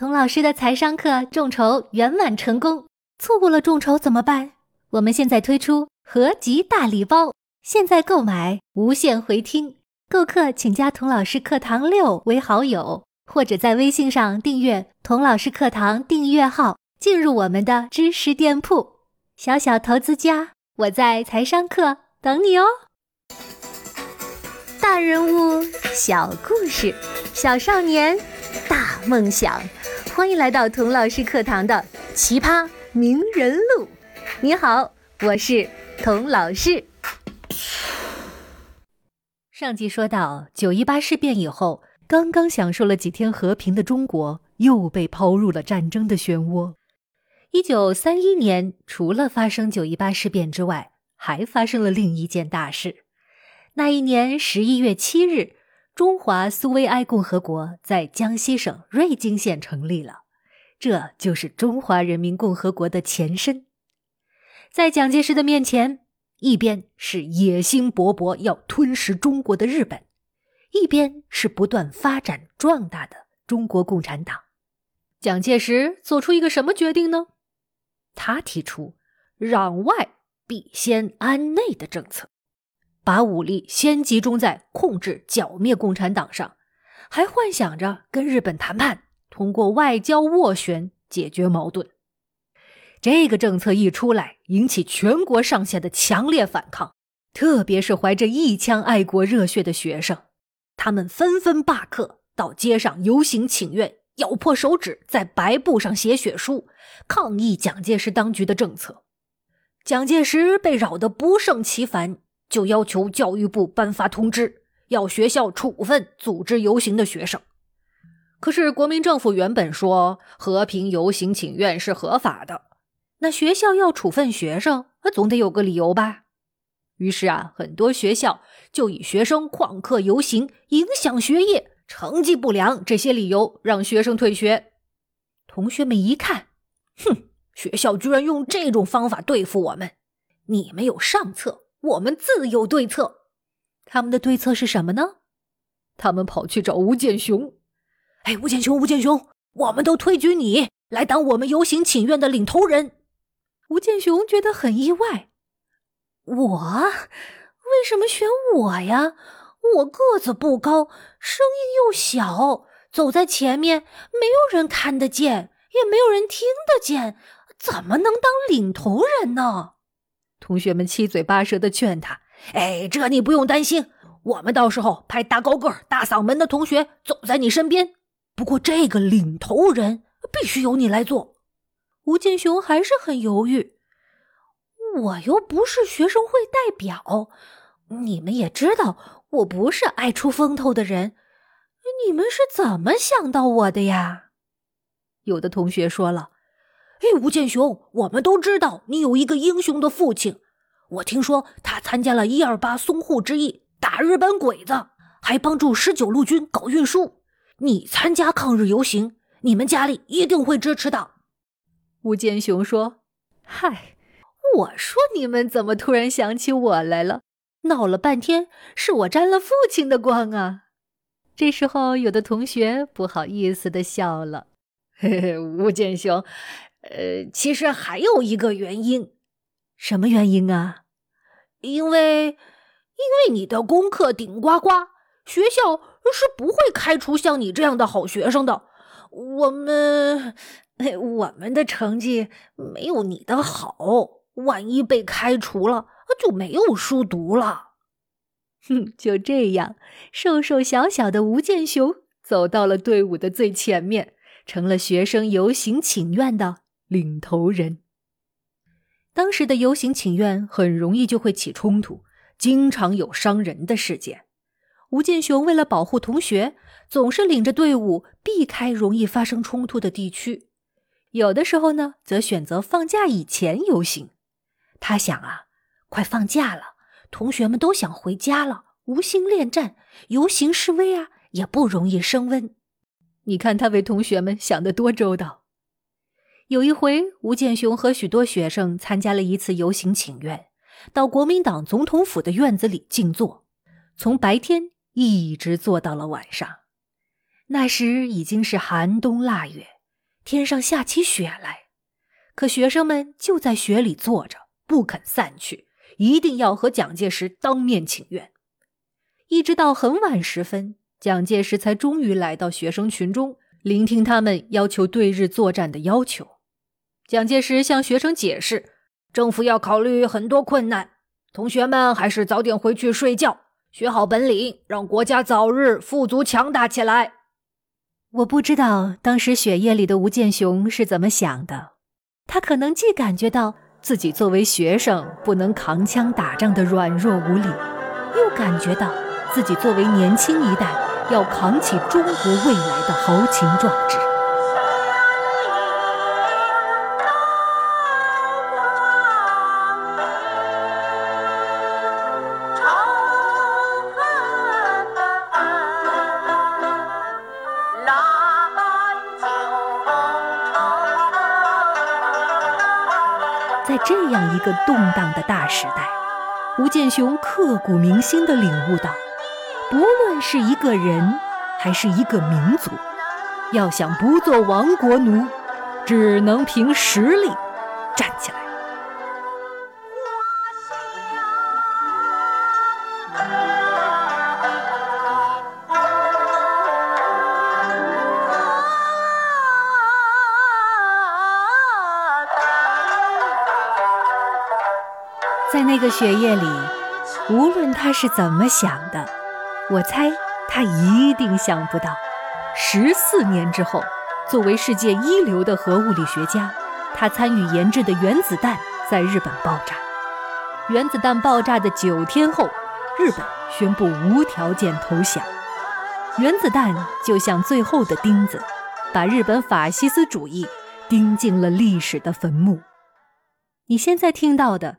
童老师的财商课众筹圆满成功，错过了众筹怎么办？我们现在推出合集大礼包，现在购买无限回听。购课请加童老师课堂六为好友，或者在微信上订阅童老师课堂订阅号，进入我们的知识店铺。小小投资家，我在财商课等你哦。大人物，小故事，小少年，大梦想。欢迎来到童老师课堂的奇葩名人录。你好，我是童老师。上集说到，九一八事变以后，刚刚享受了几天和平的中国，又被抛入了战争的漩涡。一九三一年，除了发生九一八事变之外，还发生了另一件大事。那一年十一月七日。中华苏维埃共和国在江西省瑞金县成立了，这就是中华人民共和国的前身。在蒋介石的面前，一边是野心勃勃要吞噬中国的日本，一边是不断发展壮大的中国共产党。蒋介石做出一个什么决定呢？他提出“攘外必先安内”的政策。把武力先集中在控制、剿灭共产党上，还幻想着跟日本谈判，通过外交斡旋解决矛盾。这个政策一出来，引起全国上下的强烈反抗，特别是怀着一腔爱国热血的学生，他们纷纷罢课，到街上游行请愿，咬破手指在白布上写血书，抗议蒋介石当局的政策。蒋介石被扰得不胜其烦。就要求教育部颁发通知，要学校处分组织游行的学生。可是国民政府原本说和平游行请愿是合法的，那学校要处分学生，总得有个理由吧？于是啊，很多学校就以学生旷课游行影响学业、成绩不良这些理由让学生退学。同学们一看，哼，学校居然用这种方法对付我们，你们有上策。我们自有对策。他们的对策是什么呢？他们跑去找吴建雄。哎，吴建雄，吴建雄，我们都推举你来当我们游行请愿的领头人。吴建雄觉得很意外。我为什么选我呀？我个子不高，声音又小，走在前面，没有人看得见，也没有人听得见，怎么能当领头人呢？同学们七嘴八舌的劝他：“哎，这你不用担心，我们到时候派大高个、大嗓门的同学走在你身边。不过这个领头人必须由你来做。”吴建雄还是很犹豫：“我又不是学生会代表，你们也知道我不是爱出风头的人，你们是怎么想到我的呀？”有的同学说了。哎，吴建雄，我们都知道你有一个英雄的父亲。我听说他参加了一二八淞沪之役，打日本鬼子，还帮助十九路军搞运输。你参加抗日游行，你们家里一定会支持的。吴建雄说：“嗨，我说你们怎么突然想起我来了？闹了半天是我沾了父亲的光啊！”这时候，有的同学不好意思的笑了：“嘿嘿，吴建雄。”呃，其实还有一个原因，什么原因啊？因为，因为你的功课顶呱呱，学校是不会开除像你这样的好学生的。我们，我们的成绩没有你的好，万一被开除了，就没有书读了。哼，就这样，瘦瘦小小的吴建雄走到了队伍的最前面，成了学生游行请愿的。领头人。当时的游行请愿很容易就会起冲突，经常有伤人的事件。吴建雄为了保护同学，总是领着队伍避开容易发生冲突的地区。有的时候呢，则选择放假以前游行。他想啊，快放假了，同学们都想回家了，无心恋战，游行示威啊，也不容易升温。你看他为同学们想得多周到。有一回，吴建雄和许多学生参加了一次游行请愿，到国民党总统府的院子里静坐，从白天一直坐到了晚上。那时已经是寒冬腊月，天上下起雪来，可学生们就在雪里坐着，不肯散去，一定要和蒋介石当面请愿。一直到很晚时分，蒋介石才终于来到学生群中，聆听他们要求对日作战的要求。蒋介石向学生解释，政府要考虑很多困难，同学们还是早点回去睡觉，学好本领，让国家早日富足强大起来。我不知道当时血液里的吴建雄是怎么想的，他可能既感觉到自己作为学生不能扛枪打仗的软弱无力，又感觉到自己作为年轻一代要扛起中国未来的豪情壮志。在这样一个动荡的大时代，吴建雄刻骨铭心的领悟到，不论是一个人还是一个民族，要想不做亡国奴，只能凭实力站起来。那个雪夜里，无论他是怎么想的，我猜他一定想不到，十四年之后，作为世界一流的核物理学家，他参与研制的原子弹在日本爆炸。原子弹爆炸的九天后，日本宣布无条件投降。原子弹就像最后的钉子，把日本法西斯主义钉进了历史的坟墓。你现在听到的。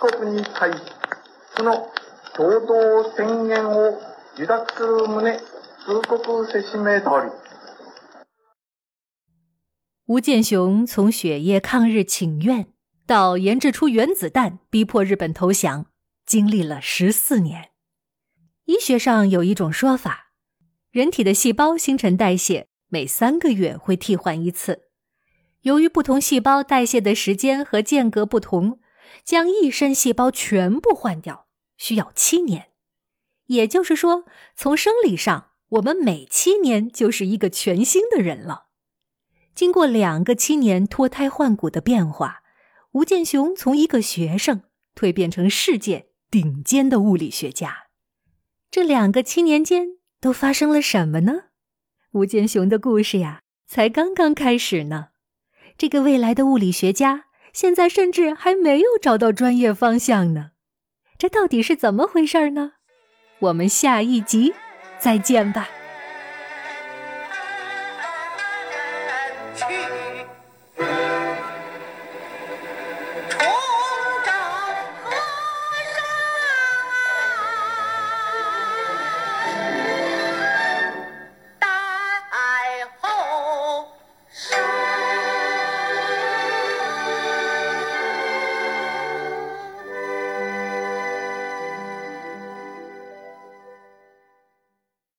国に対し、その共同宣言を受諾する旨、通告せしめたり。吴建雄从雪夜抗日请愿到研制出原子弹，逼迫日本投降，经历了十四年。医学上有一种说法，人体的细胞新陈代谢每三个月会替换一次，由于不同细胞代谢的时间和间隔不同。 将一身细胞全部换掉需要七年，也就是说，从生理上，我们每七年就是一个全新的人了。经过两个七年脱胎换骨的变化，吴建雄从一个学生蜕变成世界顶尖的物理学家。这两个七年间都发生了什么呢？吴建雄的故事呀，才刚刚开始呢。这个未来的物理学家。现在甚至还没有找到专业方向呢，这到底是怎么回事呢？我们下一集再见吧。